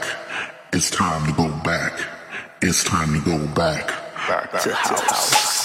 back. It's time to go back. It's time to go back. Back, back to, to house.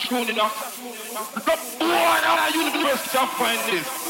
I'm enough. The born out of find this.